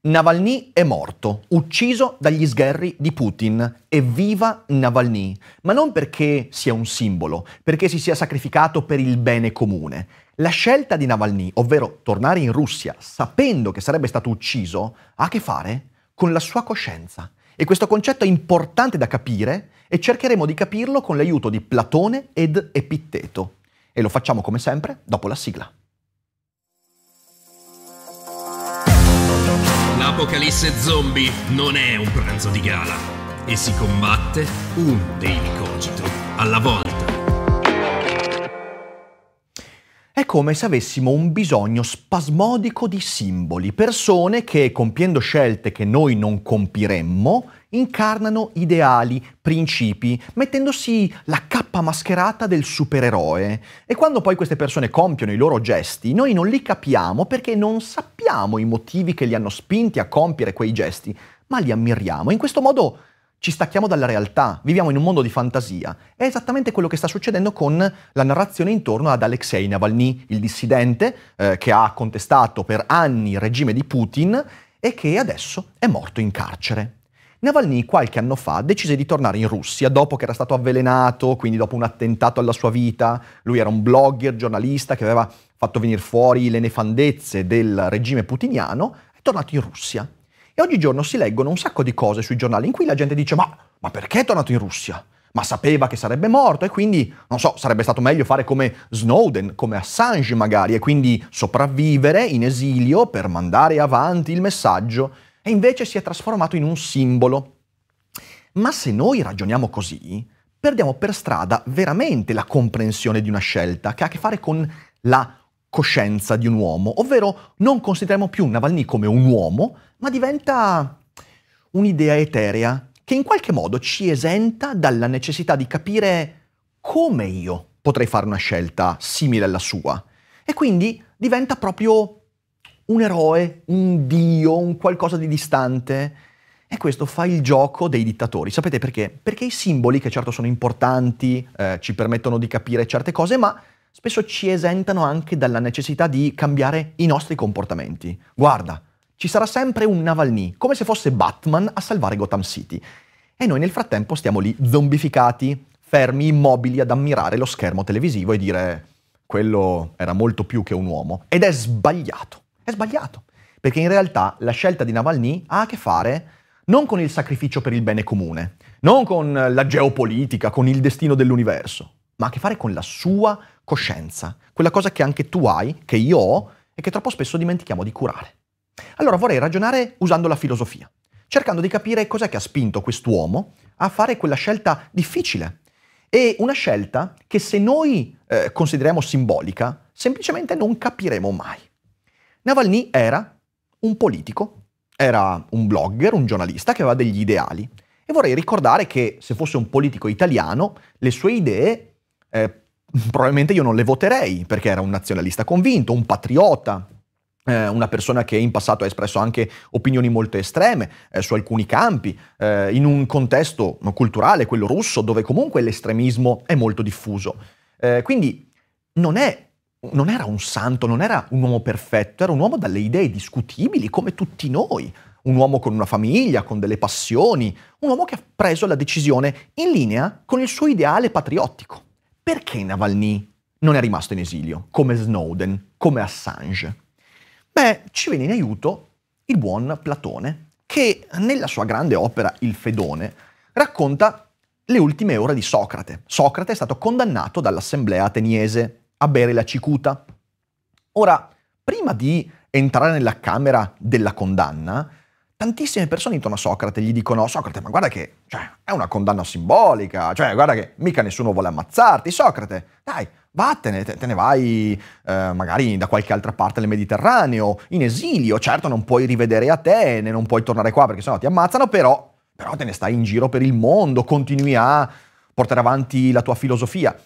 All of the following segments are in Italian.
Navalny è morto, ucciso dagli sgherri di Putin. Evviva Navalny! Ma non perché sia un simbolo, perché si sia sacrificato per il bene comune. La scelta di Navalny, ovvero tornare in Russia sapendo che sarebbe stato ucciso, ha a che fare con la sua coscienza. E questo concetto è importante da capire e cercheremo di capirlo con l'aiuto di Platone ed Epitteto. E lo facciamo come sempre dopo la sigla. L'apocalisse zombie non è un pranzo di gala e si combatte un daily cogito alla volta. È come se avessimo un bisogno spasmodico di simboli, persone che, compiendo scelte che noi non compiremmo, incarnano ideali, principi, mettendosi la cappa mascherata del supereroe. E quando poi queste persone compiono i loro gesti, noi non li capiamo perché non sappiamo i motivi che li hanno spinti a compiere quei gesti, ma li ammiriamo. In questo modo ci stacchiamo dalla realtà, viviamo in un mondo di fantasia. È esattamente quello che sta succedendo con la narrazione intorno ad Alexei Navalny, il dissidente eh, che ha contestato per anni il regime di Putin e che adesso è morto in carcere. Navalny qualche anno fa decise di tornare in Russia dopo che era stato avvelenato, quindi dopo un attentato alla sua vita. Lui era un blogger, giornalista che aveva fatto venire fuori le nefandezze del regime putiniano, è tornato in Russia e oggigiorno si leggono un sacco di cose sui giornali in cui la gente dice ma, ma perché è tornato in Russia? Ma sapeva che sarebbe morto e quindi, non so, sarebbe stato meglio fare come Snowden, come Assange magari, e quindi sopravvivere in esilio per mandare avanti il messaggio, e invece si è trasformato in un simbolo. Ma se noi ragioniamo così, perdiamo per strada veramente la comprensione di una scelta che ha a che fare con la coscienza di un uomo, ovvero non consideriamo più Navalny come un uomo, ma diventa un'idea eterea che in qualche modo ci esenta dalla necessità di capire come io potrei fare una scelta simile alla sua. E quindi diventa proprio un eroe, un dio, un qualcosa di distante. E questo fa il gioco dei dittatori. Sapete perché? Perché i simboli, che certo sono importanti, eh, ci permettono di capire certe cose, ma spesso ci esentano anche dalla necessità di cambiare i nostri comportamenti. Guarda, ci sarà sempre un Navalny, come se fosse Batman a salvare Gotham City. E noi nel frattempo stiamo lì zombificati, fermi, immobili ad ammirare lo schermo televisivo e dire quello era molto più che un uomo. Ed è sbagliato, è sbagliato. Perché in realtà la scelta di Navalny ha a che fare non con il sacrificio per il bene comune, non con la geopolitica, con il destino dell'universo, ma ha a che fare con la sua coscienza, quella cosa che anche tu hai, che io ho e che troppo spesso dimentichiamo di curare. Allora vorrei ragionare usando la filosofia, cercando di capire cos'è che ha spinto quest'uomo a fare quella scelta difficile. E una scelta che se noi eh, consideriamo simbolica, semplicemente non capiremo mai. Navalny era un politico, era un blogger, un giornalista che aveva degli ideali. E vorrei ricordare che se fosse un politico italiano, le sue idee eh, probabilmente io non le voterei, perché era un nazionalista convinto, un patriota, eh, una persona che in passato ha espresso anche opinioni molto estreme eh, su alcuni campi, eh, in un contesto culturale, quello russo, dove comunque l'estremismo è molto diffuso. Eh, quindi non, è, non era un santo, non era un uomo perfetto, era un uomo dalle idee discutibili come tutti noi, un uomo con una famiglia, con delle passioni, un uomo che ha preso la decisione in linea con il suo ideale patriottico. Perché Navalny non è rimasto in esilio, come Snowden, come Assange? Beh, ci viene in aiuto il buon Platone, che nella sua grande opera Il Fedone racconta le ultime ore di Socrate. Socrate è stato condannato dall'assemblea ateniese a bere la cicuta. Ora, prima di entrare nella camera della condanna, tantissime persone intorno a Socrate gli dicono Socrate, ma guarda che cioè, è una condanna simbolica, cioè guarda che mica nessuno vuole ammazzarti, Socrate, dai, vattene, te, te ne vai eh, magari da qualche altra parte del Mediterraneo, in esilio, certo non puoi rivedere Atene, non puoi tornare qua perché sennò ti ammazzano, però, però te ne stai in giro per il mondo, continui a portare avanti la tua filosofia.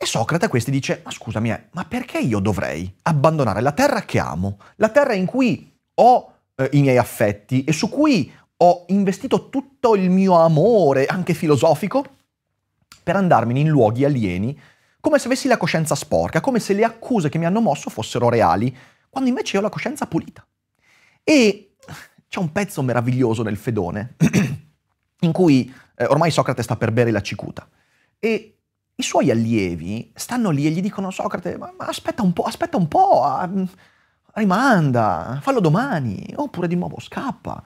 E Socrate a questi dice, ma scusami, eh, ma perché io dovrei abbandonare la terra che amo, la terra in cui ho eh, i miei affetti e su cui ho investito tutto il mio amore, anche filosofico, per andarmene in luoghi alieni come se avessi la coscienza sporca, come se le accuse che mi hanno mosso fossero reali, quando invece ho la coscienza pulita. E c'è un pezzo meraviglioso nel Fedone in cui eh, ormai Socrate sta per bere la cicuta e i suoi allievi stanno lì e gli dicono Socrate, ma, ma aspetta un po', aspetta un po', ah, rimanda, fallo domani, oppure di nuovo scappa.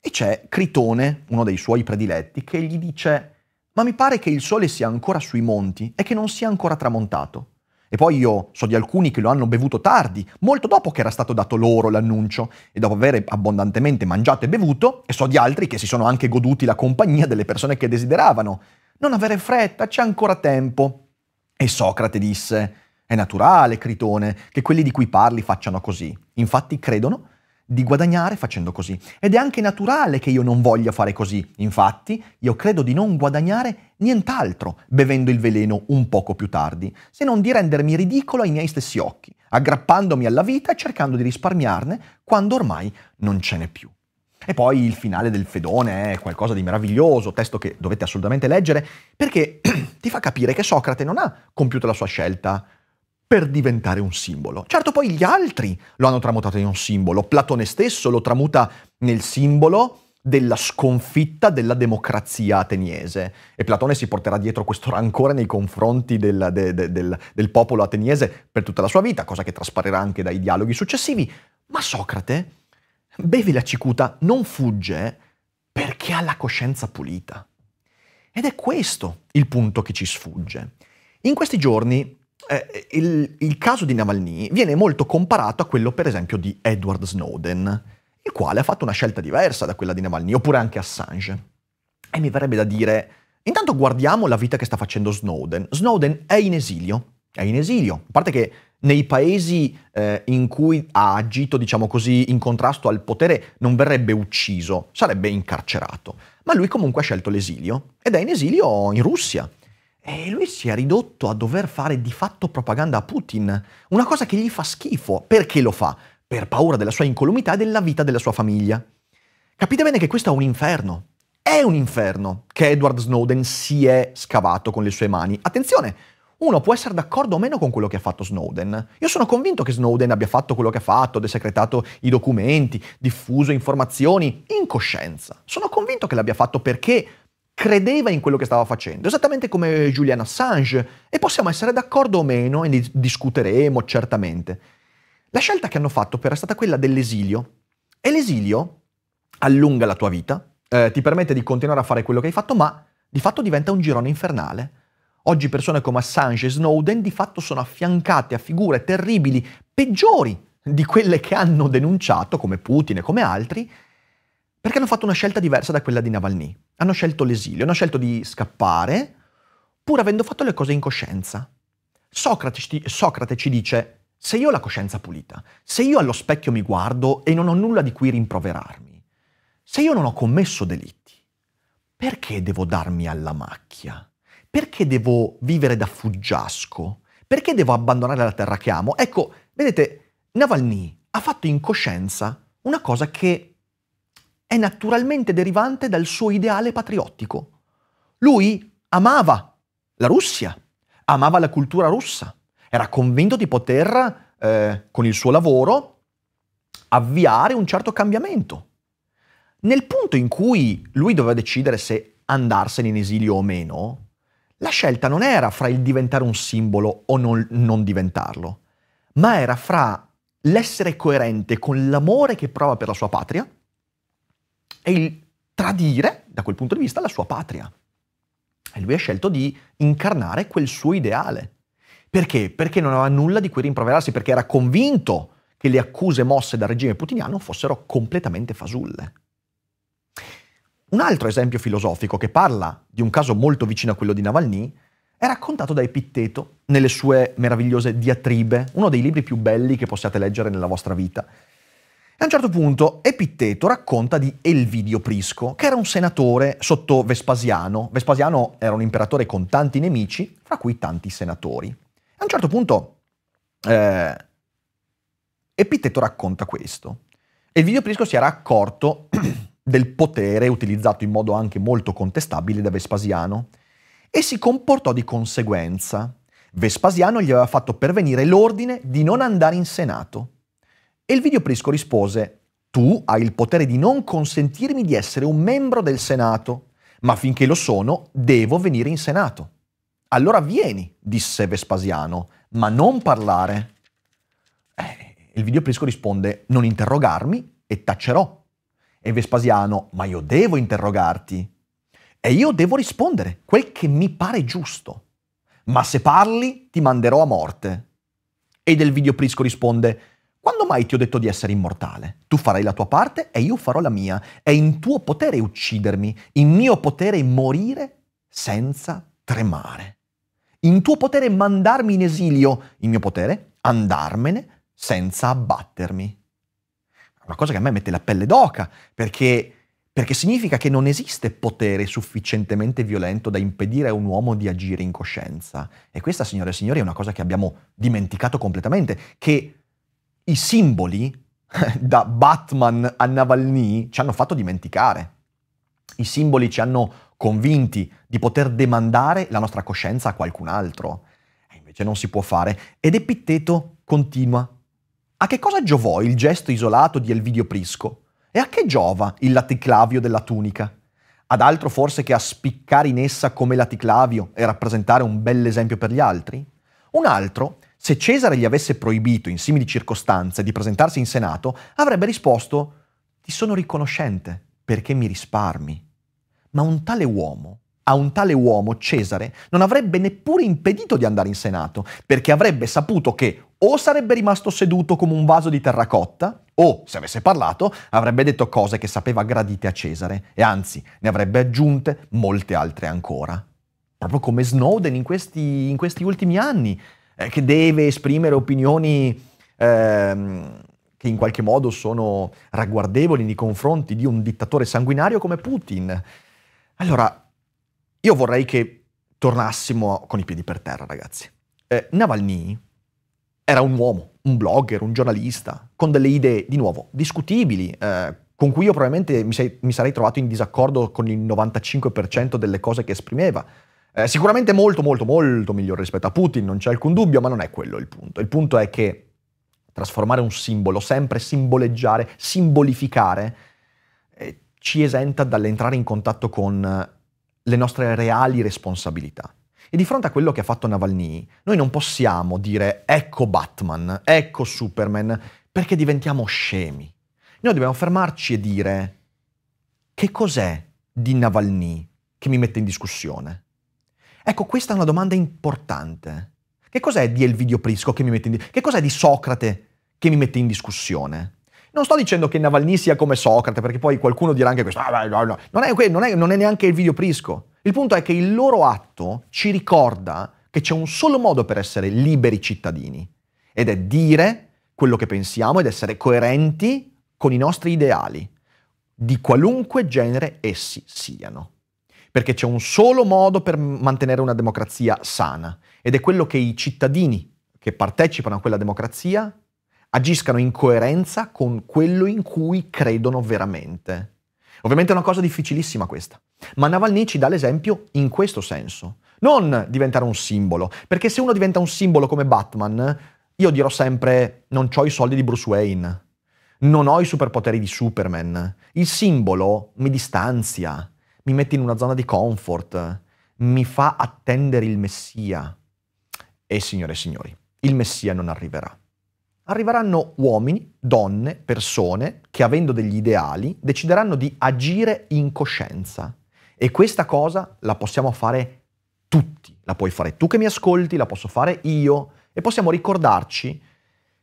E c'è Critone, uno dei suoi prediletti, che gli dice, ma mi pare che il sole sia ancora sui monti e che non sia ancora tramontato. E poi io so di alcuni che lo hanno bevuto tardi, molto dopo che era stato dato loro l'annuncio, e dopo aver abbondantemente mangiato e bevuto, e so di altri che si sono anche goduti la compagnia delle persone che desideravano. Non avere fretta, c'è ancora tempo. E Socrate disse, è naturale, Critone, che quelli di cui parli facciano così. Infatti credono di guadagnare facendo così. Ed è anche naturale che io non voglia fare così. Infatti, io credo di non guadagnare nient'altro bevendo il veleno un poco più tardi, se non di rendermi ridicolo ai miei stessi occhi, aggrappandomi alla vita e cercando di risparmiarne quando ormai non ce n'è più. E poi il finale del Fedone è qualcosa di meraviglioso, testo che dovete assolutamente leggere, perché ti fa capire che Socrate non ha compiuto la sua scelta per diventare un simbolo. Certo poi gli altri lo hanno tramutato in un simbolo, Platone stesso lo tramuta nel simbolo della sconfitta della democrazia ateniese. E Platone si porterà dietro questo rancore nei confronti del, de, de, del, del popolo ateniese per tutta la sua vita, cosa che trasparirà anche dai dialoghi successivi. Ma Socrate bevi la cicuta, non fugge perché ha la coscienza pulita. Ed è questo il punto che ci sfugge. In questi giorni eh, il, il, caso di Navalny viene molto comparato a quello, per esempio, di Edward Snowden, il quale ha fatto una scelta diversa da quella di Navalny, oppure anche Assange. E mi verrebbe da dire, intanto guardiamo la vita che sta facendo Snowden. Snowden è in esilio, è in esilio, a parte che nei paesi eh, in cui ha agito, diciamo così, in contrasto al potere, non verrebbe ucciso, sarebbe incarcerato. Ma lui comunque ha scelto l'esilio ed è in esilio in Russia. E lui si è ridotto a dover fare di fatto propaganda a Putin, una cosa che gli fa schifo. Perché lo fa? Per paura della sua incolumità e della vita della sua famiglia. Capite bene che questo è un inferno. È un inferno che Edward Snowden si è scavato con le sue mani. Attenzione, uno può essere d'accordo o meno con quello che ha fatto Snowden. Io sono convinto che Snowden abbia fatto quello che ha fatto, desecretato i documenti, diffuso informazioni in coscienza. Sono convinto che l'abbia fatto perché credeva in quello che stava facendo, esattamente come Julian Assange, e possiamo essere d'accordo o meno, e ne discuteremo certamente. La scelta che hanno fatto però è stata quella dell'esilio, e l'esilio allunga la tua vita, eh, ti permette di continuare a fare quello che hai fatto, ma di fatto diventa un girone infernale. Oggi persone come Assange e Snowden di fatto sono affiancate a figure terribili, peggiori di quelle che hanno denunciato, come Putin e come altri, perché hanno fatto una scelta diversa da quella di Navalny. Hanno scelto l'esilio, hanno scelto di scappare, pur avendo fatto le cose in coscienza. Socrate, Socrate ci dice, se io ho la coscienza pulita, se io allo specchio mi guardo e non ho nulla di cui rimproverarmi, se io non ho commesso delitti, perché devo darmi alla macchia? Perché devo vivere da fuggiasco? Perché devo abbandonare la terra che amo? Ecco, vedete, Navalny ha fatto in coscienza una cosa che è naturalmente derivante dal suo ideale patriottico. Lui amava la Russia, amava la cultura russa, era convinto di poter, eh, con il suo lavoro, avviare un certo cambiamento. Nel punto in cui lui doveva decidere se andarsene in esilio o meno, la scelta non era fra il diventare un simbolo o non, non diventarlo, ma era fra l'essere coerente con l'amore che prova per la sua patria è il tradire, da quel punto di vista, la sua patria. E lui ha scelto di incarnare quel suo ideale. Perché? Perché non aveva nulla di cui rimproverarsi, perché era convinto che le accuse mosse dal regime putiniano fossero completamente fasulle. Un altro esempio filosofico che parla di un caso molto vicino a quello di Navalny è raccontato da Epitteto nelle sue meravigliose diatribe, uno dei libri più belli che possiate leggere nella vostra vita. A un certo punto Epitteto racconta di Elvidio Prisco, che era un senatore sotto Vespasiano. Vespasiano era un imperatore con tanti nemici, fra cui tanti senatori. A un certo punto eh, Epitteto racconta questo. Elvidio Prisco si era accorto del potere utilizzato in modo anche molto contestabile da Vespasiano e si comportò di conseguenza. Vespasiano gli aveva fatto pervenire l'ordine di non andare in Senato. E il video Prisco rispose, Tu hai il potere di non consentirmi di essere un membro del Senato, ma finché lo sono, devo venire in Senato. Allora vieni, disse Vespasiano, ma non parlare. Eh, il videoprisco risponde, non interrogarmi e tacerò. E Vespasiano, ma io devo interrogarti. E io devo rispondere quel che mi pare giusto. Ma se parli, ti manderò a morte. E del videoprisco risponde, quando mai ti ho detto di essere immortale? Tu farai la tua parte e io farò la mia. È in tuo potere uccidermi, in mio potere morire senza tremare. In tuo potere mandarmi in esilio, in mio potere andarmene senza abbattermi. Una cosa che a me mette la pelle d'oca, perché, perché significa che non esiste potere sufficientemente violento da impedire a un uomo di agire in coscienza. E questa, signore e signori, è una cosa che abbiamo dimenticato completamente, che i simboli da Batman a Navalny ci hanno fatto dimenticare. I simboli ci hanno convinti di poter demandare la nostra coscienza a qualcun altro. E invece non si può fare. Ed Epitteto continua. A che cosa giovò il gesto isolato di Elvidio Prisco? E a che giova il laticlavio della tunica? Ad altro forse che a spiccare in essa come laticlavio e rappresentare un bell'esempio per gli altri? Un altro se Cesare gli avesse proibito in simili circostanze di presentarsi in Senato, avrebbe risposto ti sono riconoscente perché mi risparmi. Ma un tale uomo, a un tale uomo, Cesare, non avrebbe neppure impedito di andare in Senato, perché avrebbe saputo che o sarebbe rimasto seduto come un vaso di terracotta, o, se avesse parlato, avrebbe detto cose che sapeva gradite a Cesare, e anzi ne avrebbe aggiunte molte altre ancora. Proprio come Snowden in questi, in questi ultimi anni, eh, che deve esprimere opinioni ehm, che in qualche modo sono ragguardevoli nei confronti di un dittatore sanguinario come Putin. Allora, io vorrei che tornassimo con i piedi per terra, ragazzi. Eh, Navalny era un uomo, un blogger, un giornalista, con delle idee, di nuovo, discutibili, eh, con cui io probabilmente mi, sei, mi sarei trovato in disaccordo con il 95% delle cose che esprimeva. Eh, sicuramente molto, molto, molto migliore rispetto a Putin, non c'è alcun dubbio, ma non è quello il punto. Il punto è che trasformare un simbolo, sempre simboleggiare, simbolificare, eh, ci esenta dall'entrare in contatto con le nostre reali responsabilità. E di fronte a quello che ha fatto Navalny, noi non possiamo dire ecco Batman, ecco Superman, perché diventiamo scemi. Noi dobbiamo fermarci e dire che cos'è di Navalny che mi mette in discussione? Ecco, questa è una domanda importante. Che cos'è di Elvidio Prisco che mi mette in discussione? Che cos'è di Socrate che mi mette in discussione? Non sto dicendo che Navalny sia come Socrate, perché poi qualcuno dirà anche questo. Ah, no, no. Non, è, non, è, non è neanche il video Prisco. Il punto è che il loro atto ci ricorda che c'è un solo modo per essere liberi cittadini, ed è dire quello che pensiamo ed essere coerenti con i nostri ideali, di qualunque genere essi siano perché c'è un solo modo per mantenere una democrazia sana ed è quello che i cittadini che partecipano a quella democrazia agiscano in coerenza con quello in cui credono veramente. Ovviamente è una cosa difficilissima questa, ma Navalny ci dà l'esempio in questo senso. Non diventare un simbolo, perché se uno diventa un simbolo come Batman, io dirò sempre non ho i soldi di Bruce Wayne, non ho i superpoteri di Superman. Il simbolo mi distanzia, mi mette in una zona di comfort, mi fa attendere il Messia. E signore e signori, il Messia non arriverà. Arriveranno uomini, donne, persone che avendo degli ideali decideranno di agire in coscienza. E questa cosa la possiamo fare tutti. La puoi fare tu che mi ascolti, la posso fare io e possiamo ricordarci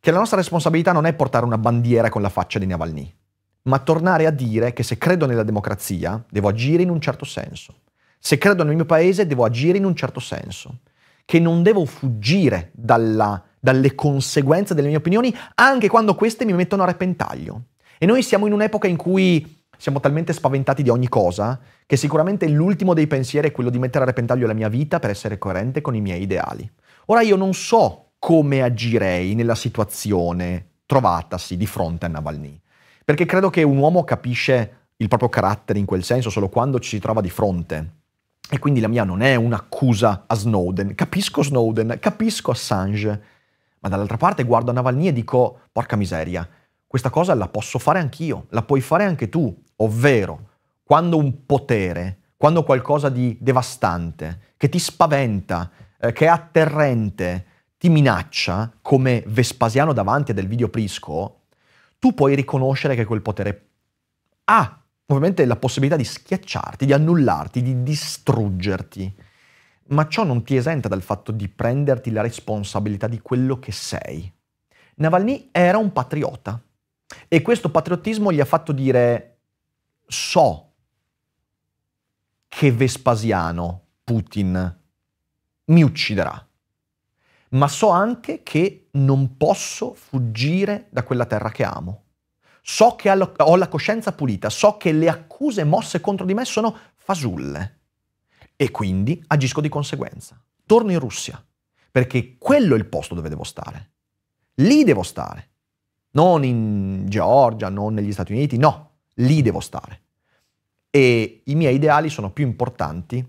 che la nostra responsabilità non è portare una bandiera con la faccia di Navalny ma tornare a dire che se credo nella democrazia devo agire in un certo senso. Se credo nel mio paese devo agire in un certo senso. Che non devo fuggire dalla, dalle conseguenze delle mie opinioni anche quando queste mi mettono a repentaglio. E noi siamo in un'epoca in cui siamo talmente spaventati di ogni cosa che sicuramente l'ultimo dei pensieri è quello di mettere a repentaglio la mia vita per essere coerente con i miei ideali. Ora io non so come agirei nella situazione trovatasi di fronte a Navalny. Perché credo che un uomo capisce il proprio carattere in quel senso solo quando ci si trova di fronte. E quindi la mia non è un'accusa a Snowden. Capisco Snowden, capisco Assange, ma dall'altra parte guardo a Navalny e dico, porca miseria, questa cosa la posso fare anch'io, la puoi fare anche tu, ovvero quando un potere, quando qualcosa di devastante, che ti spaventa, eh, che è atterrente, ti minaccia, come Vespasiano davanti a del video Prisco, tu puoi riconoscere che quel potere ha ovviamente la possibilità di schiacciarti, di annullarti, di distruggerti. Ma ciò non ti esenta dal fatto di prenderti la responsabilità di quello che sei. Navalny era un patriota e questo patriottismo gli ha fatto dire so che Vespasiano, Putin, mi ucciderà, ma so anche che non posso fuggire da quella terra che amo. So che ho la coscienza pulita, so che le accuse mosse contro di me sono fasulle e quindi agisco di conseguenza. Torno in Russia, perché quello è il posto dove devo stare. Lì devo stare. Non in Georgia, non negli Stati Uniti, no, lì devo stare. E i miei ideali sono più importanti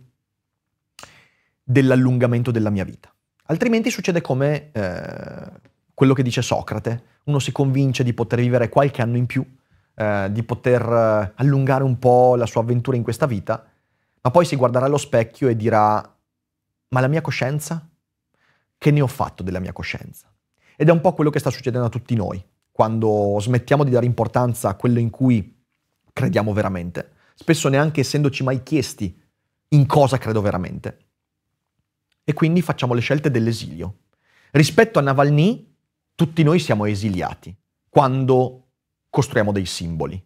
dell'allungamento della mia vita. Altrimenti succede come eh, quello che dice Socrate, uno si convince di poter vivere qualche anno in più, eh, di poter eh, allungare un po' la sua avventura in questa vita, ma poi si guarderà allo specchio e dirà, ma la mia coscienza? Che ne ho fatto della mia coscienza? Ed è un po' quello che sta succedendo a tutti noi, quando smettiamo di dare importanza a quello in cui crediamo veramente, spesso neanche essendoci mai chiesti in cosa credo veramente. E quindi facciamo le scelte dell'esilio. Rispetto a Navalny, tutti noi siamo esiliati quando costruiamo dei simboli.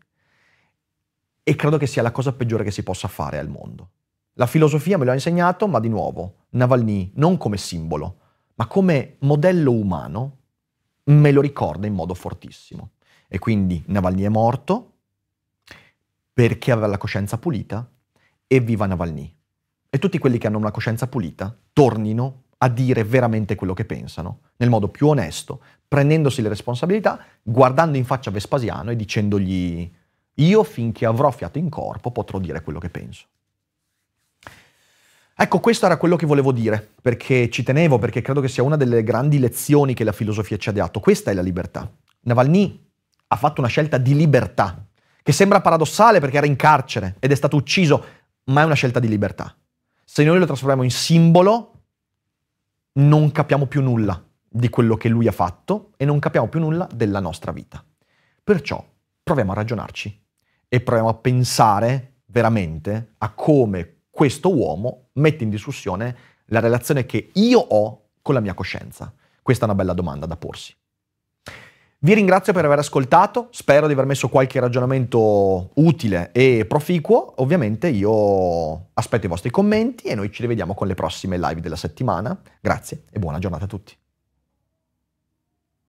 E credo che sia la cosa peggiore che si possa fare al mondo. La filosofia me lo ha insegnato, ma di nuovo, Navalny non come simbolo, ma come modello umano, me lo ricorda in modo fortissimo. E quindi Navalny è morto perché aveva la coscienza pulita e viva Navalny. E tutti quelli che hanno una coscienza pulita tornino a dire veramente quello che pensano, nel modo più onesto, prendendosi le responsabilità, guardando in faccia Vespasiano e dicendogli io finché avrò fiato in corpo potrò dire quello che penso. Ecco, questo era quello che volevo dire, perché ci tenevo, perché credo che sia una delle grandi lezioni che la filosofia ci ha dato. Questa è la libertà. Navalny ha fatto una scelta di libertà, che sembra paradossale perché era in carcere ed è stato ucciso, ma è una scelta di libertà. Se noi lo trasformiamo in simbolo, non capiamo più nulla di quello che lui ha fatto e non capiamo più nulla della nostra vita. Perciò proviamo a ragionarci e proviamo a pensare veramente a come questo uomo mette in discussione la relazione che io ho con la mia coscienza. Questa è una bella domanda da porsi. Vi ringrazio per aver ascoltato, spero di aver messo qualche ragionamento utile e proficuo. Ovviamente io aspetto i vostri commenti e noi ci rivediamo con le prossime live della settimana. Grazie e buona giornata a tutti.